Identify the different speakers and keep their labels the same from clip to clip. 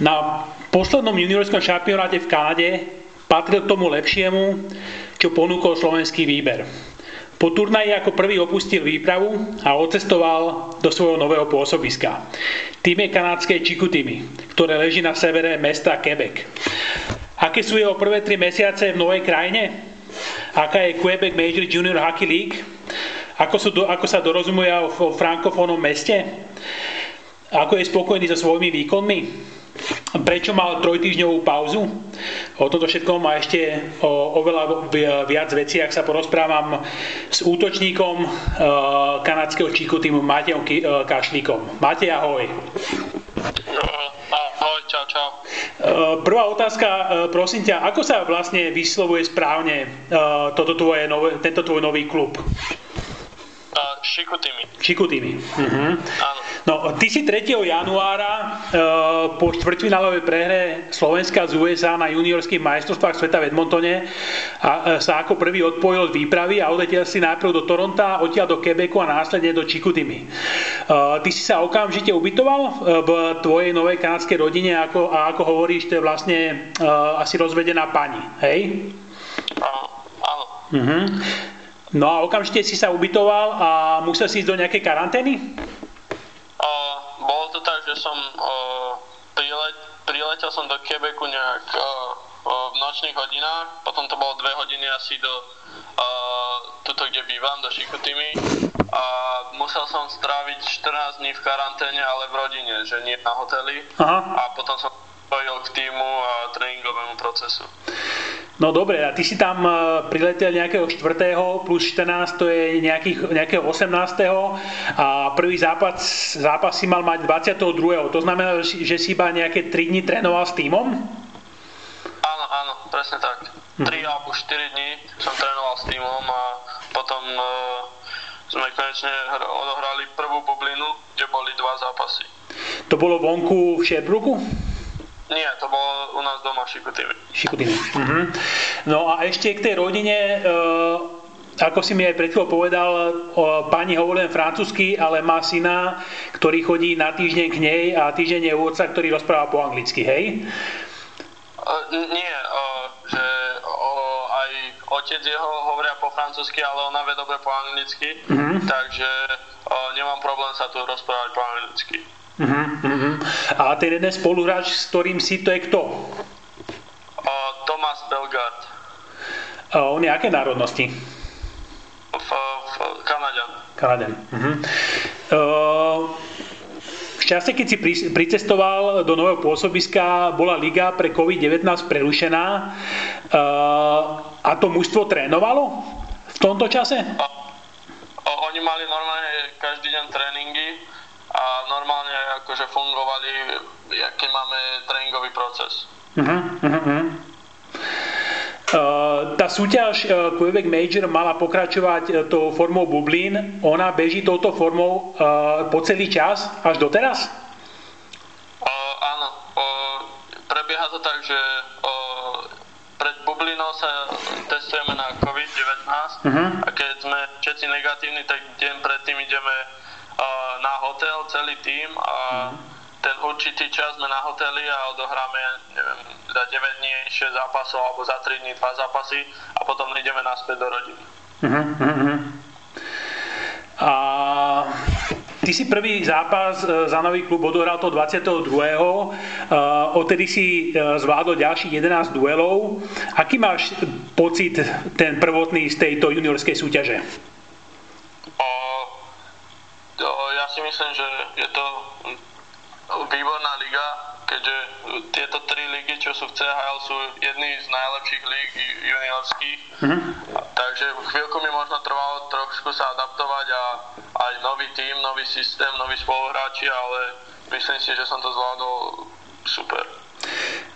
Speaker 1: Na poslednom juniorskom šampionáte v Kanade patril k tomu lepšiemu, čo ponúkol slovenský výber. Po turnaji ako prvý opustil výpravu a odcestoval do svojho nového pôsobiska. Tým je kanadskej Chicoutimi, ktoré leží na severe mesta Quebec. Aké sú jeho prvé tri mesiace v novej krajine? Aká je Quebec Major Junior Hockey League? Ako, sú do, ako sa dorozumuje v frankofónnom meste? Ako je spokojný so svojimi výkonmi? Prečo mal trojtýždňovú pauzu? O toto všetko má ešte o, oveľa viac vecí, ak sa porozprávam s útočníkom uh, kanadského číku týmu Matejom uh, Kašlíkom. Matej, ahoj.
Speaker 2: No, ahoj, čau, čau.
Speaker 1: Uh, prvá otázka, prosím ťa, ako sa vlastne vyslovuje správne toto tvoje tento tvoj nový klub?
Speaker 2: Šikutimi.
Speaker 1: Šikutimi. Uh-huh.
Speaker 2: Áno.
Speaker 1: No, ty si 3. januára uh, po štvrťfinálovej prehre Slovenska z USA na juniorských majstrovstvách sveta v Edmontone a, uh, sa ako prvý odpojil od výpravy a odletel si najprv do Toronta, odtiaľ do Quebecu a následne do Čikutimi. Uh, ty si sa okamžite ubytoval v tvojej novej kanadskej rodine ako, a ako hovoríš, to je vlastne uh, asi rozvedená pani, hej?
Speaker 2: Áno.
Speaker 1: Uh-huh. No a okamžite si sa ubytoval a musel si ísť do nejakej karantény?
Speaker 2: Bolo to tak, že som uh, prilet, priletel som do Quebecu nejak uh, uh, v nočných hodinách, potom to bolo dve hodiny asi do uh, tuto, kde bývam, do Šikutimi a musel som stráviť 14 dní v karanténe, ale v rodine, že nie na hoteli
Speaker 1: Aha.
Speaker 2: a potom som spojil k týmu a tréningovému procesu.
Speaker 1: No dobre, a ty si tam e, priletel nejakého 4. plus 14, to je nejakých, nejakého 18. a prvý zápas, zápas si mal mať 22. To znamená, že si iba nejaké 3 dní trénoval s týmom?
Speaker 2: Áno, áno, presne tak. 3 hm. alebo 4 dní som trénoval s týmom a potom uh, sme konečne odohrali prvú bublinu, kde boli dva zápasy.
Speaker 1: To bolo vonku v Sherbrooku?
Speaker 2: Nie, to bolo u nás doma v. Šikutimi.
Speaker 1: Uh-huh. No a ešte k tej rodine, uh, ako si mi aj pred povedal, uh, pani hovorí len francúzsky, ale má syna, ktorý chodí na týždeň k nej a týždeň je úvodca, ktorý rozpráva po anglicky, hej?
Speaker 2: Uh, nie, uh, že uh, aj otec jeho hovoria po francúzsky, ale ona vie dobre po anglicky, uh-huh. takže uh, nemám problém sa tu rozprávať po anglicky.
Speaker 1: Uh-huh, uh-huh. A ten jeden spoluhráč, s ktorým si, to je kto?
Speaker 2: Uh, Thomas Belgard.
Speaker 1: Uh, on je aké národnosti?
Speaker 2: V, v Kanadian.
Speaker 1: Kanadian. Uh-huh. Uh, v čase, keď si pri, pricestoval do nového pôsobiska, bola liga pre COVID-19 prerušená uh, a to mužstvo trénovalo v tomto čase? Uh,
Speaker 2: uh, oni mali normálne každý deň tréningy a normálne akože fungovali, aký máme tréningový proces. Uh-huh, uh-huh.
Speaker 1: Uh, tá súťaž uh, Quebec Major mala pokračovať uh, tou formou bublín. Ona beží touto formou uh, po celý čas až doteraz?
Speaker 2: Áno. Prebieha to tak, že pred bublinou sa testujeme na COVID-19 uh-huh. a keď sme všetci negatívni, tak deň predtým ideme na hotel celý tým a ten určitý čas sme na hoteli a odohráme neviem, za 9 dní 6 zápasov alebo za 3 dní 2 zápasy a potom ideme naspäť do rodiny. Uh-huh.
Speaker 1: A ty si prvý zápas e, za nový klub odohral to 22. Odtedy si e, zvládol ďalších 11 duelov. Aký máš pocit ten prvotný z tejto juniorskej súťaže?
Speaker 2: ja si myslím, že je to výborná liga, keďže tieto tri ligy, čo sú v CHL, sú jedny z najlepších líg juniorských. Mm-hmm. Takže chvíľku mi možno trvalo trošku sa adaptovať a aj nový tým, nový systém, noví spoluhráči, ale myslím si, že som to zvládol super.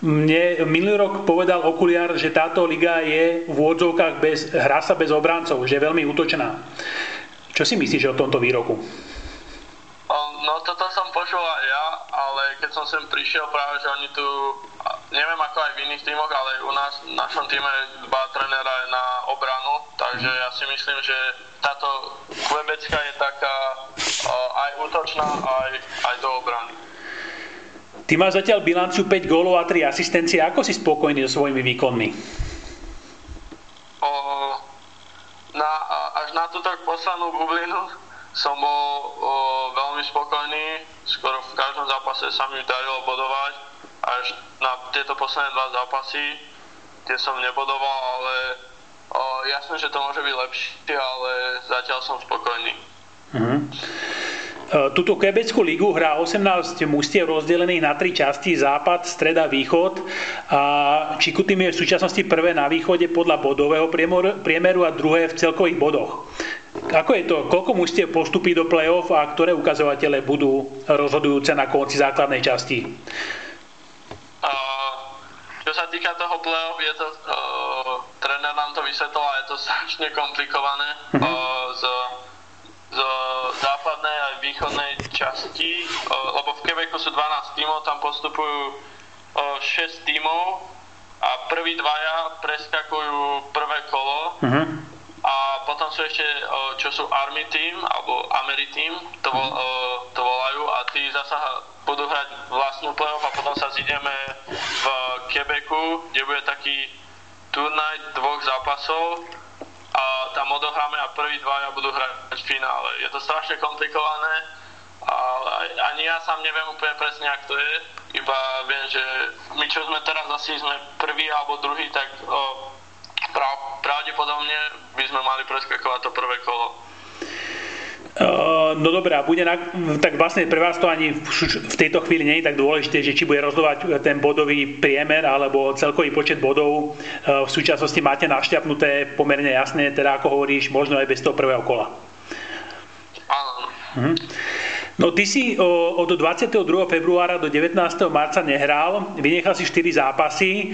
Speaker 1: Mne minulý rok povedal okuliar, že táto liga je v úvodzovkách bez, hra sa bez obrancov, že je veľmi útočná. Čo si myslíš o tomto výroku?
Speaker 2: Aj ja, ale keď som sem prišiel práve, že oni tu, neviem ako aj v iných tímoch, ale u nás v našom týme dva trenéra je na obranu, takže ja si myslím, že táto Kvebecka je taká aj útočná, aj, aj do obrany.
Speaker 1: Ty máš zatiaľ bilanciu 5 gólov a 3 asistencie. Ako si spokojný so svojimi výkonmi?
Speaker 2: O, na, až na túto poslednú bublinu som bol o, veľmi spokojný. Skoro v každom zápase sa mi darilo bodovať. Až na tieto posledné dva zápasy, tie som nebodoval, ale o, jasné, že to môže byť lepšie, ale zatiaľ som spokojný. Mm-hmm.
Speaker 1: Tuto Quebeckú ligu hrá 18 mústiev rozdelených na tri časti, západ, streda, východ. A Čikutim je v súčasnosti prvé na východe podľa bodového priemeru a druhé v celkových bodoch. Ako je to? Koľko mústiev postupí do play-off a ktoré ukazovatele budú rozhodujúce na konci základnej časti?
Speaker 2: čo sa týka toho play-off, je to, uh, tréner nám to vysvetlil a je to strašne komplikované. Uh, z z západnej aj východnej časti, lebo v Quebecu sú 12 tímov, tam postupujú 6 tímov a prví dvaja preskakujú prvé kolo uh-huh. A potom sú ešte, čo sú Army Team alebo Ameri Team, to, vol, to volajú a tí zasa budú hrať vlastnú playoff a potom sa zideme v Quebecu, kde bude taký turnaj dvoch zápasov a tam odohráme a prví dvaja budú hrať v finále. Je to strašne komplikované, ale ani ja sám neviem úplne presne, ak to je. Iba viem, že my, čo sme teraz asi sme prvý alebo druhý, tak o, prav, pravdepodobne by sme mali preskakovať to prvé kolo.
Speaker 1: Uh, no dobré, a bude na, tak vlastne pre vás to ani v, v tejto chvíli nie je tak dôležité, že či bude rozhodovať ten bodový priemer alebo celkový počet bodov. Uh, v súčasnosti máte našťapnuté pomerne jasne, teda ako hovoríš, možno aj bez toho prvého kola.
Speaker 2: Áno.
Speaker 1: Uh-huh. No ty si od 22. februára do 19. marca nehral, vynechal si 4 zápasy.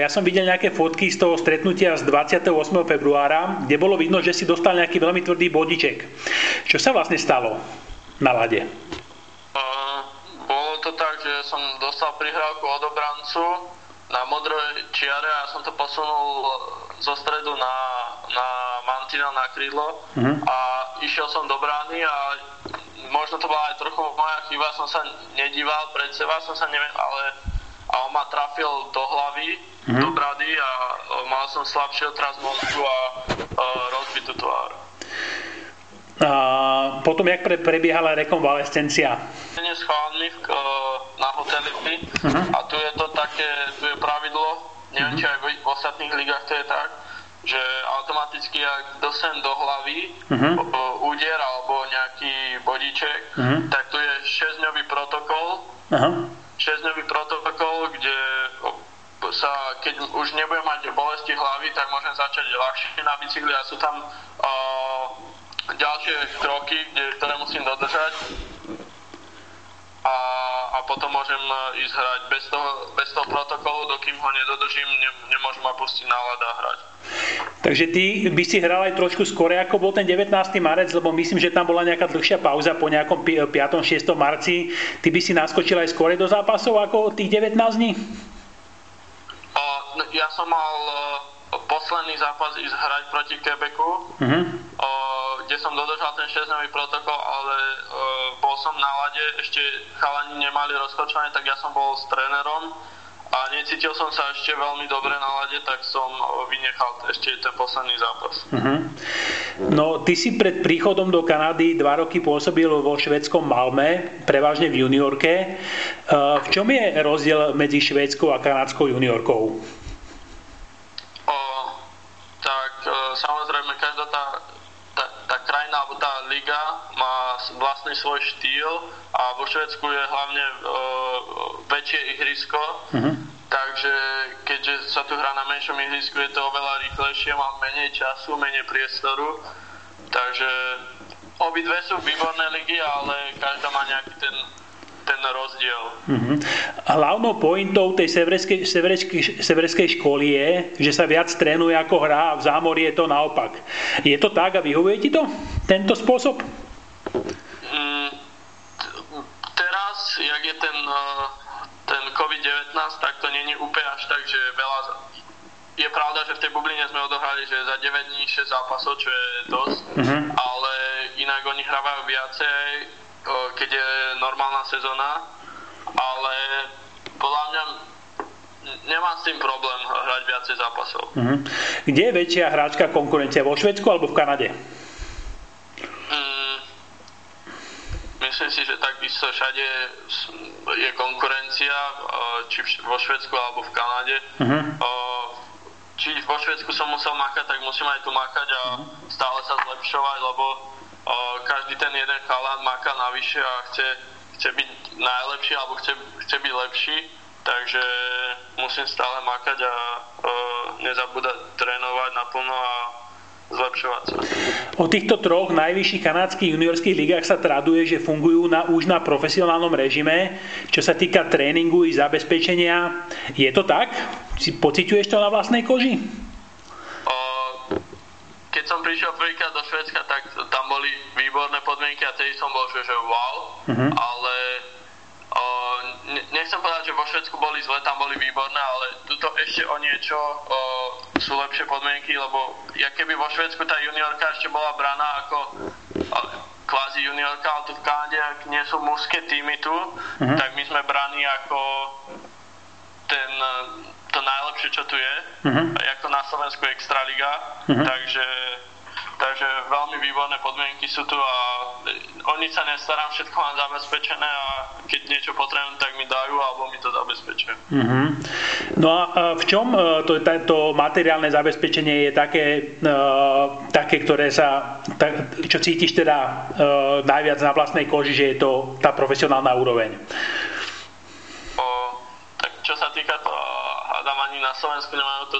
Speaker 1: Ja som videl nejaké fotky z toho stretnutia z 28. februára, kde bolo vidno, že si dostal nejaký veľmi tvrdý bodiček. Čo sa vlastne stalo na lade?
Speaker 2: Uh, bolo to tak, že som dostal prihrávku od obrancu na modrej čiare a som to posunul zo stredu na, na mantinel na krídlo uh-huh. a išiel som do brány a možno to bola aj trochu moja chyba, som sa nedíval pred seba, som sa neviem, ale a on ma trafil do hlavy, mm-hmm. do brady a o, mal som slabší otraz mozgu a o, rozbitú tvár.
Speaker 1: A potom, jak pre, prebiehala rekonvalescencia?
Speaker 2: S chalmi na hoteli uh-huh. a tu je to také, tu je pravidlo, neviem, uh-huh. či aj v, v ostatných ligách to je tak, že automaticky, ak dosem do hlavy uh-huh. úder alebo nejaký bodíček, uh-huh. tak tu je 6-dňový protokol. Uh-huh. 6-dňový protokol, kde sa, keď už nebudem mať bolesti hlavy, tak môžem začať ľahšie na bicykli a sú tam uh, ďalšie kroky, kde, ktoré musím dodržať a potom môžem e, ísť hrať. Bez toho, bez toho protokolu, dokým ho nedodržím, ne, nemôžem ma pustiť na a hrať.
Speaker 1: Takže ty by si hral aj trošku skore, ako bol ten 19. marec, lebo myslím, že tam bola nejaká dlhšia pauza po nejakom 5. 6. marci. Ty by si naskočil aj skore do zápasov ako tých 19 dní?
Speaker 2: Uh, ja som mal uh, posledný zápas ísť hrať proti Quebecu, uh-huh. o, kde som dodržal ten 6 protokol, ale o, bol som na lade, ešte chalani nemali rozkočované, tak ja som bol s trénerom a necítil som sa ešte veľmi dobre na lade, tak som vynechal ešte ten posledný zápas. Uh-huh.
Speaker 1: No, ty si pred príchodom do Kanady dva roky pôsobil vo švedskom Malme, prevažne v juniorke. V čom je rozdiel medzi švédskou a kanadskou juniorkou?
Speaker 2: samozrejme každá tá, tá, tá krajina alebo tá liga má vlastný svoj štýl a vo Švedsku je hlavne uh, väčšie ihrisko, uh-huh. takže keďže sa tu hrá na menšom ihrisku, je to oveľa rýchlejšie, mám menej času, menej priestoru, takže obidve sú výborné ligy, ale každá má nejaký ten ten rozdiel. Uh-huh.
Speaker 1: Hlavnou pointou tej severskej, severskej, severskej školy je, že sa viac trénuje ako hrá a v zámori je to naopak. Je to tak a vyhovuje ti to? Tento spôsob?
Speaker 2: Mm, teraz, jak je ten, eh, ten COVID-19, tak to není úplne až tak, že veľa je pravda, že v tej bubline sme odohrali, že za 9 dní 6 zápasov, čo je dosť, uh-huh. ale inak oni hrávajú viacej keď je normálna sezóna ale podľa mňa nemám s tým problém hrať viacej zápasov.
Speaker 1: Uh-huh. Kde je väčšia hráčka konkurencia? Vo Švedsku alebo v Kanade?
Speaker 2: Mm, myslím si, že takisto všade je konkurencia, či vo Švedsku alebo v Kanade. Uh-huh. Či vo Švedsku som musel makať, tak musím aj tu makať a uh-huh. stále sa zlepšovať, lebo každý ten jeden chalán maká navyše a chce, chce byť najlepší alebo chce, chce byť lepší takže musím stále makať a nezabúdať trénovať naplno a zlepšovať sa.
Speaker 1: O týchto troch najvyšších kanadských juniorských ligách sa traduje, že fungujú na, už na profesionálnom režime, čo sa týka tréningu i zabezpečenia. Je to tak? Si pociťuješ to na vlastnej koži?
Speaker 2: Uh, keď som prišiel prvýkrát do Švedska, tak tam boli výborné podmienky a tedy som bol, že, že wow, uh-huh. ale nechcem povedať, že vo Švedsku boli zle, tam boli výborné, ale tuto ešte o niečo o, sú lepšie podmienky, lebo ja keby vo Švedsku tá juniorka ešte bola braná ako o, kvázi juniorka, ale tu v Kanade, ak nie sú mužské týmy tu, uh-huh. tak my sme braní ako ten, to najlepšie, čo tu je, uh-huh. ako na Slovensku Extraliga, uh-huh. takže Takže veľmi výborné podmienky sú tu a o nič sa nestarám, všetko mám zabezpečené a keď niečo potrebujem, tak mi dajú alebo mi to zabezpečujú. Uh-huh.
Speaker 1: No a v čom e, to, to materiálne zabezpečenie je také, uh, také ktoré sa, tak, čo cítiš teda najviac na vlastnej koži, že je to tá profesionálna úroveň?
Speaker 2: O, tak čo sa týka to, hádam ani na Slovensku nemajú to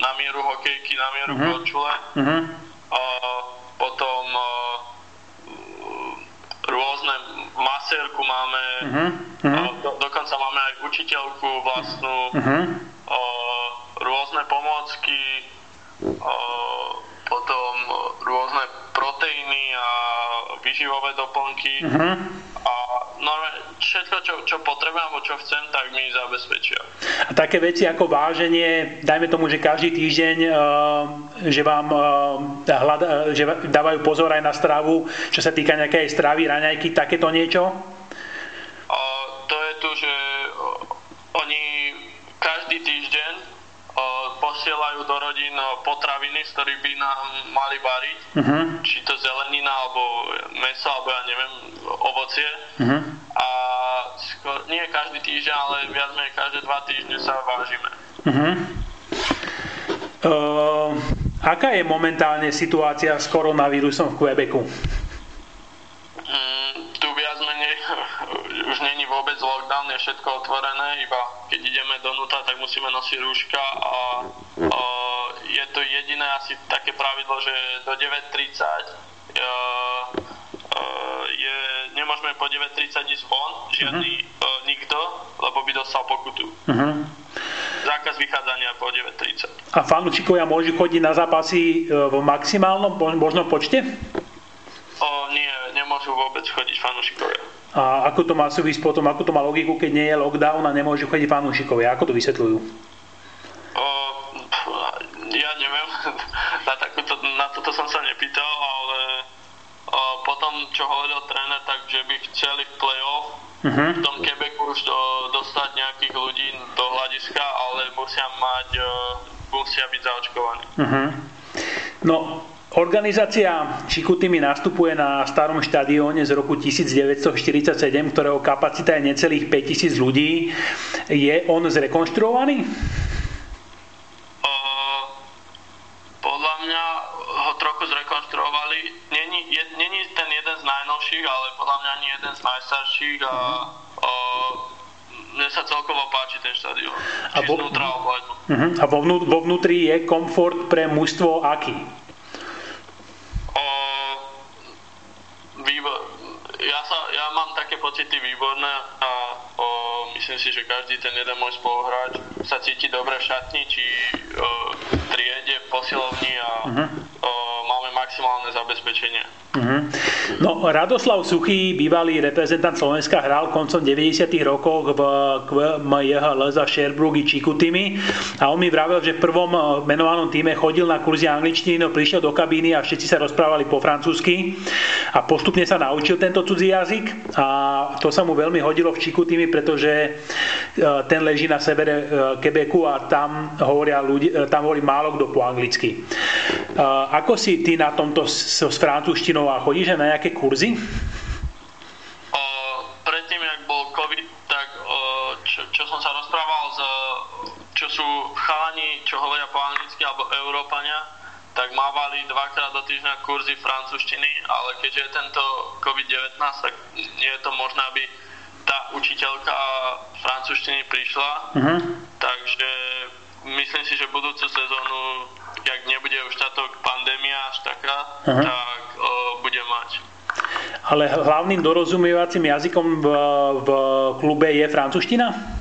Speaker 2: na mieru hokejky, na mieru uh-huh. kočule. Uh-huh potom rôzne masérku máme, uh-huh. do, dokonca máme aj učiteľku vlastnú, uh-huh. rôzne pomôcky, potom rôzne proteíny a vyživové doplnky uh-huh. a no, všetko, čo, čo potrebujem alebo čo chcem, tak mi zabezpečia.
Speaker 1: A také veci ako váženie, dajme tomu, že každý týždeň, uh, že vám hľada, že dávajú pozor aj na stravu, čo sa týka nejakej stravy, raňajky, takéto niečo?
Speaker 2: Uh, to je tu, že oni každý týždeň posielajú do rodín potraviny, z ktorých by nám mali variť, uh-huh. či to zelenina, alebo meso, alebo ja neviem, ovocie. Uh-huh. Nie každý týždeň, ale viac menej každé dva týždne sa vážime. Uh-huh.
Speaker 1: Uh, aká je momentálne situácia s koronavírusom v Quebecu?
Speaker 2: už není vôbec lockdown, je všetko otvorené, iba keď ideme donútra, tak musíme nosiť rúška a, a je to jediné asi také pravidlo, že do 9.30 je, nemôžeme po 9.30 ísť von, žiadny uh-huh. nikto, lebo by dostal pokutu. Uh-huh. Zákaz vychádzania po 9.30.
Speaker 1: A fanúčikovia môžu chodiť na zápasy e, v maximálnom možnom počte?
Speaker 2: O, nie, nemôžu vôbec chodiť fanúšikovia.
Speaker 1: A ako to má súvisť potom, ako to má logiku, keď nie je lockdown a nemôžu chodiť fanúšikovia? Ako to vysvetľujú?
Speaker 2: O, ja neviem, na, takúto, na toto som sa nepýtal, o, potom, čo hovoril tréner, tak že by chceli v play-off uh-huh. v tom Quebecu už do, dostať nejakých ľudí do hľadiska, ale musia mať, o, musia byť zaočkovaní. Uh-huh.
Speaker 1: No, Organizácia Čikutimi nastupuje na starom štadióne z roku 1947, ktorého kapacita je necelých 5000 ľudí. Je on zrekonštruovaný?
Speaker 2: Uh, podľa mňa ho trochu zrekonštruovali. Není, je, není najnovších, ale podľa mňa ani jeden z najstarších a uh, mne sa celkovo páči ten štadión. A, vo, uh-huh.
Speaker 1: a vo, vnú, vo vnútri je komfort pre mužstvo aký?
Speaker 2: ja, sa, ja mám také pocity výborné a o, myslím si, že každý ten jeden môj spoluhráč sa cíti dobre v šatni, či o, triede, v posilovni a uh-huh. o, maximálne zabezpečenie. Uh-huh.
Speaker 1: No, Radoslav Suchý, bývalý reprezentant Slovenska, hral koncom 90. rokov v KMJHL za Sherbrooke Čikutimi a on mi vravel, že v prvom menovanom týme chodil na kurzy angličtiny, no prišiel do kabíny a všetci sa rozprávali po francúzsky a postupne sa naučil tento cudzí jazyk a to sa mu veľmi hodilo v Čikutimi, pretože e, ten leží na severe e, Quebecu a tam, hovoria ľudí, e, tam hovorí málo kto po anglicky. Ako si ty na tomto s, s francúzštinou a chodíš na nejaké kurzy?
Speaker 2: O, predtým, jak bol COVID, tak o, čo, čo som sa rozprával s čo sú chalani, čo hovoria po anglicky, alebo Európania, tak mávali dvakrát do týždňa kurzy francúzštiny, ale keďže je tento COVID-19, tak nie je to možné, aby tá učiteľka francúzštiny prišla. Uh-huh. Takže myslím si, že budúcu sezónu, jak nebude už táto pandémia až taká, uh-huh. tak o, bude mať.
Speaker 1: Ale hlavným dorozumievacím jazykom v, v klube je francúzština?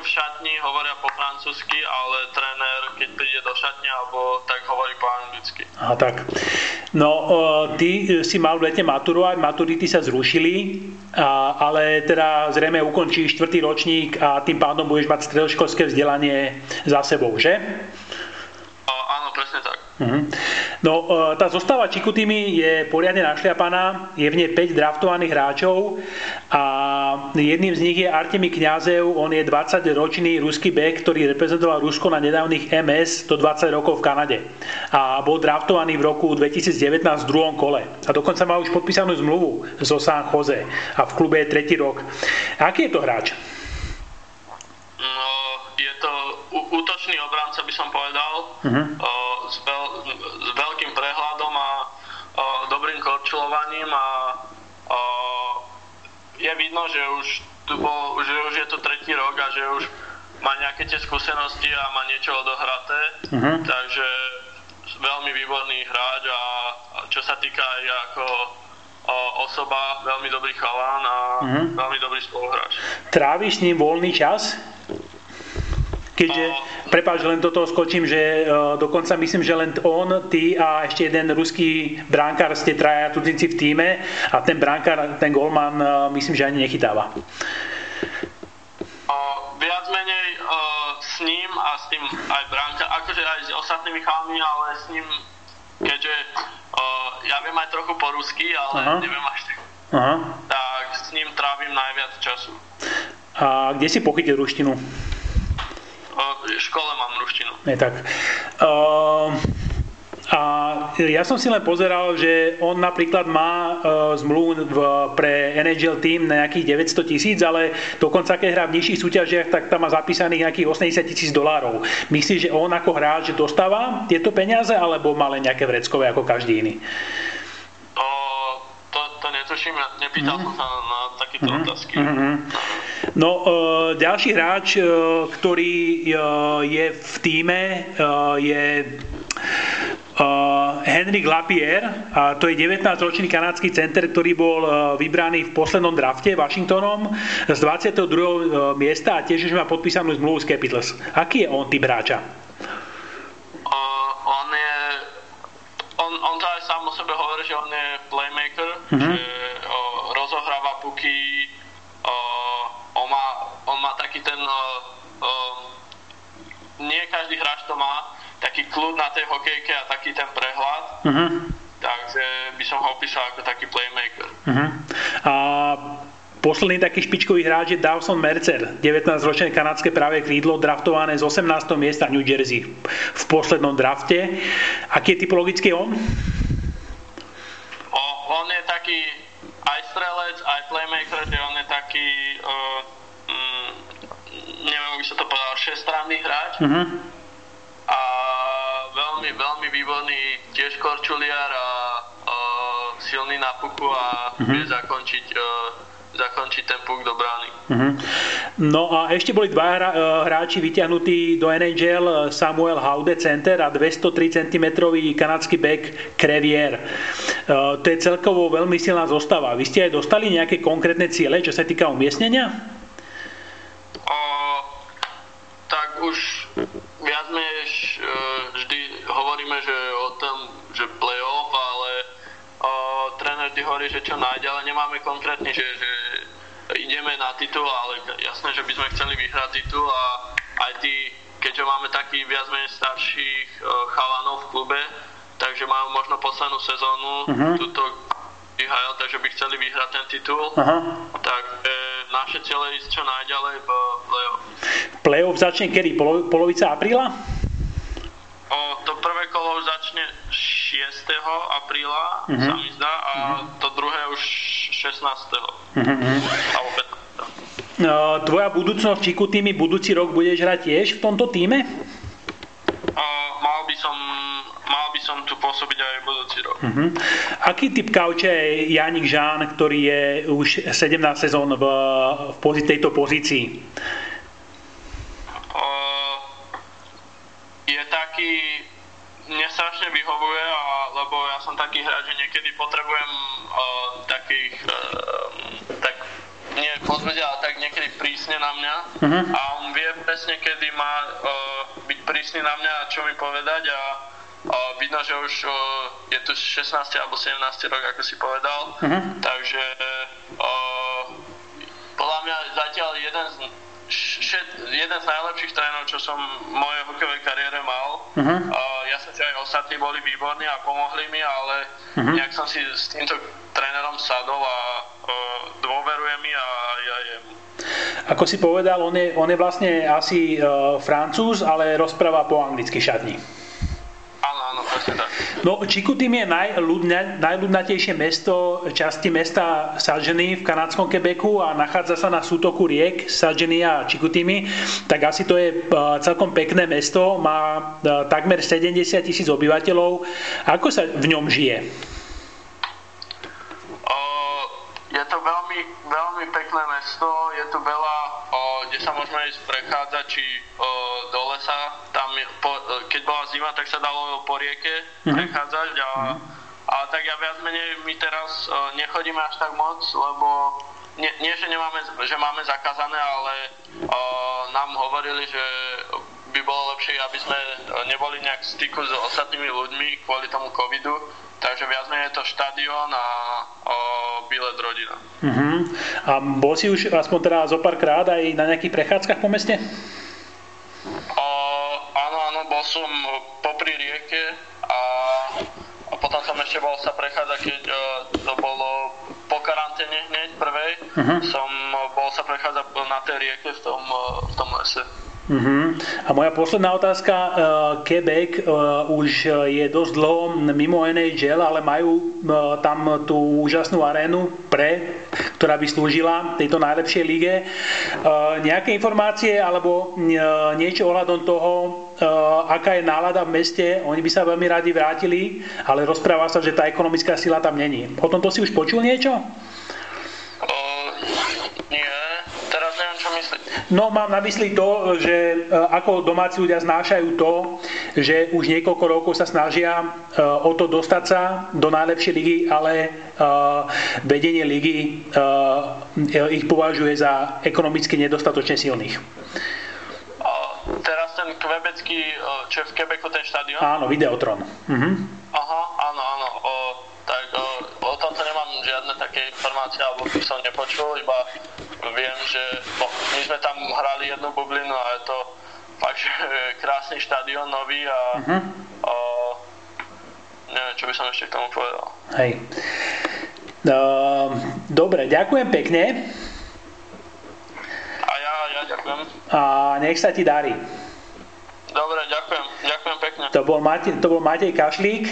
Speaker 2: v šatni hovoria po francúzsky, ale tréner, keď šatne, alebo tak hovorí po anglicky.
Speaker 1: A tak. No, ty si mal v lete maturovať, maturity sa zrušili, ale teda zrejme ukončíš štvrtý ročník a tým pádom budeš mať stredoškolské vzdelanie za sebou, že?
Speaker 2: A, áno, presne tak.
Speaker 1: Uh-huh. No, e, tá zostava Čikutými je poriadne našliapaná, je v nej 5 draftovaných hráčov a jedným z nich je Artemi Kňazev, on je 20-ročný ruský bek, ktorý reprezentoval Rusko na nedávnych MS do 20 rokov v Kanade a bol draftovaný v roku 2019 v druhom kole a dokonca má už podpísanú zmluvu zo San Jose a v klube je tretí rok. Aký je to hráč?
Speaker 2: No, je to útočný obranca, by som povedal, uh-huh. S, veľ, s veľkým prehľadom a dobrým korčulovaním a je vidno, že už, tu bol, že už je to tretí rok a že už má nejaké tie skúsenosti a má niečo odohraté, uh-huh. takže veľmi výborný hráč a čo sa týka aj ako osoba, veľmi dobrý chalán a uh-huh. veľmi dobrý spoluhráč.
Speaker 1: Tráviš s ním voľný čas? Keďže, prepáč, len do toho skočím, že uh, dokonca myslím, že len on, ty a ešte jeden ruský bránkár ste traja cudzinci v týme a ten bránkár, ten golman, uh, myslím, že ani nechytáva.
Speaker 2: Viac menej uh, s ním a s tým aj bránka, akože aj s ostatnými chalmi, ale s ním, keďže ja viem aj trochu po rusky, ale Aha. neviem až tak. Aha. Tak s ním trávim najviac času.
Speaker 1: A kde si pochytil ruštinu?
Speaker 2: V škole mám ruštinu.
Speaker 1: Je tak. Uh, a ja som si len pozeral, že on napríklad má uh, zmluvu v, pre NHL tým na nejakých 900 tisíc, ale dokonca keď hrá v nižších súťažiach, tak tam má zapísaných nejakých 80 tisíc dolárov. Myslíš, že on ako hráč dostáva tieto peniaze, alebo má len nejaké vreckové ako každý iný?
Speaker 2: netuším, nepýtal mm. som sa na takéto mm. otázky. Mm-hmm.
Speaker 1: No, uh, ďalší hráč, uh, ktorý uh, je v týme, je Henrik Lapierre, a to je 19-ročný kanadský center, ktorý bol vybraný v poslednom drafte Washingtonom z 22. Uh, miesta a tiež už má podpísanú zmluvu s Capitals. Aký je on typ hráča?
Speaker 2: On je on, on to aj sám o sebe hovorí, že on je playmaker, mm-hmm. že rozohráva puky, on má, on má taký ten, nie každý hráč to má, taký kľud na tej hokejke a taký ten prehľad. Uh-huh. Takže by som ho opísal ako taký playmaker. Uh-huh.
Speaker 1: A posledný taký špičkový hráč je Dawson Mercer, 19-ročné kanadské práve krídlo, draftované z 18. miesta New Jersey v poslednom drafte. Aký je typologický on?
Speaker 2: O, on je taký aj strelec, aj playmaker, že on je taký, uh, sa to povedal, šestranný hráč. Uh-huh. A veľmi, veľmi výborný tiež korčuliar a uh, silný na puku a uh-huh. vie zakončiť uh, zakončiť ten puk do brány. Uh-huh.
Speaker 1: No a ešte boli dva hra, hráči vyťahnutí do NHL, Samuel Haude center a 203 cm kanadský back Crevier. Uh, to je celkovo veľmi silná zostava. Vy ste aj dostali nejaké konkrétne ciele, čo sa týka umiestnenia?
Speaker 2: Uh, tak už viac menej vždy hovoríme, že o tom, že playoff, ale tréner vždy hovorí, že čo nájde, ale nemáme konkrétne, že, že ideme na titul, ale jasné, že by sme chceli vyhrať titul a aj tí, keďže máme takých viac menej starších chalanov v klube, takže majú možno poslednú sezónu, uh-huh. túto IHL, takže by chceli vyhrať ten titul. Aha. Tak e, naše cieľe ísť čo najďalej v play-off.
Speaker 1: Play-off začne kedy? Polo, polovica apríla?
Speaker 2: O, to prvé kolo už začne 6. apríla, uh-huh. sa mi zdá, a uh-huh. to druhé už 16. Uh-huh. Alebo 15.
Speaker 1: No, tvoja budúcnosť či tými budúci rok budeš hrať tiež v tomto týme?
Speaker 2: O, mal by som mal by som tu pôsobiť aj budúci rok. Uh-huh.
Speaker 1: Aký typ kauče je Janik Žán, ktorý je už 17 sezón v, v tejto pozícii?
Speaker 2: Uh, je taký, mne strašne vyhovuje, a, lebo ja som taký hráč, že niekedy potrebujem uh, takých, uh, tak nie pozvedia, ale tak niekedy prísne na mňa uh-huh. a on vie presne, kedy má uh, byť prísny na mňa a čo mi povedať a Uh, vidno, že už uh, je tu 16. alebo 17. rok, ako si povedal, uh-huh. takže uh, podľa mňa zatiaľ jeden z, šet, jeden z najlepších trénerov, čo som v mojej hokejovej kariére mal. Uh-huh. Uh, si aj ostatní boli výborní a pomohli mi, ale uh-huh. nejak som si s týmto trénerom sadol a uh, dôveruje mi a ja jemu.
Speaker 1: Ako si povedal, on je, on je vlastne asi uh, francúz, ale rozpráva po anglicky šatni.
Speaker 2: Presne tak.
Speaker 1: No, Čikutim je najľudne, najľudnatejšie mesto časti mesta Sadženy v kanadskom Quebecu a nachádza sa na sútoku riek Sadženy a Čikutimi, tak asi to je celkom pekné mesto, má takmer 70 tisíc obyvateľov. Ako sa v ňom žije?
Speaker 2: Je to veľmi, veľmi pekné mesto, je tu veľa, o, kde sa môžeme ísť prechádzať, či o, do lesa. Tam, po, keď bola zima, tak sa dalo po rieke mm-hmm. prechádzať a, mm-hmm. a tak ja viac menej my teraz o, nechodíme až tak moc, lebo nie, nie že, nemáme, že máme zakázané, ale o, nám hovorili, že by bolo lepšie, aby sme neboli nejak v styku s ostatnými ľuďmi kvôli tomu covidu, Takže viac menej je to štadión a o, bilet rodina.
Speaker 1: Uh-huh. A bol si už aspoň teda zo pár krát aj na nejakých prechádzkach po meste?
Speaker 2: O, bol som popri rieke a, a potom som ešte bol sa prechádzať, keď o, to bolo po karanténe hneď prvej, uh-huh. som bol sa prechádzať na tej rieke v tom, v tom lese.
Speaker 1: Uh-huh. A moja posledná otázka. Uh, Quebec uh, už je dosť dlho mimo NHL, ale majú uh, tam tú úžasnú arénu pre, ktorá by slúžila tejto najlepšej lige. Uh, nejaké informácie alebo uh, niečo ohľadom toho, uh, aká je nálada v meste. Oni by sa veľmi radi vrátili, ale rozpráva sa, že tá ekonomická sila tam není. O tomto si už počul niečo? No mám na mysli to, že e, ako domáci ľudia znášajú to, že už niekoľko rokov sa snažia e, o to dostať sa do najlepšej ligy, ale e, vedenie ligy ich považuje za ekonomicky nedostatočne silných.
Speaker 2: Ten kvebecký, čo je v Quebecu ten štadión?
Speaker 1: Áno, Videotron. Uh-huh.
Speaker 2: Aha, áno, áno. O, tak o, o tomto nemám žiadne také informácie, alebo som nepočul, iba viem, že no, my sme tam hrali jednu bublinu a je to fakt, že krásny štadión nový a, uh-huh. neviem, čo by som ešte k tomu povedal.
Speaker 1: Hej. Uh, dobre, ďakujem pekne.
Speaker 2: A ja, ja ďakujem.
Speaker 1: A nech sa ti darí.
Speaker 2: Dobre, ďakujem. Ďakujem pekne.
Speaker 1: To bol Matej, to bol Matej Kašlík.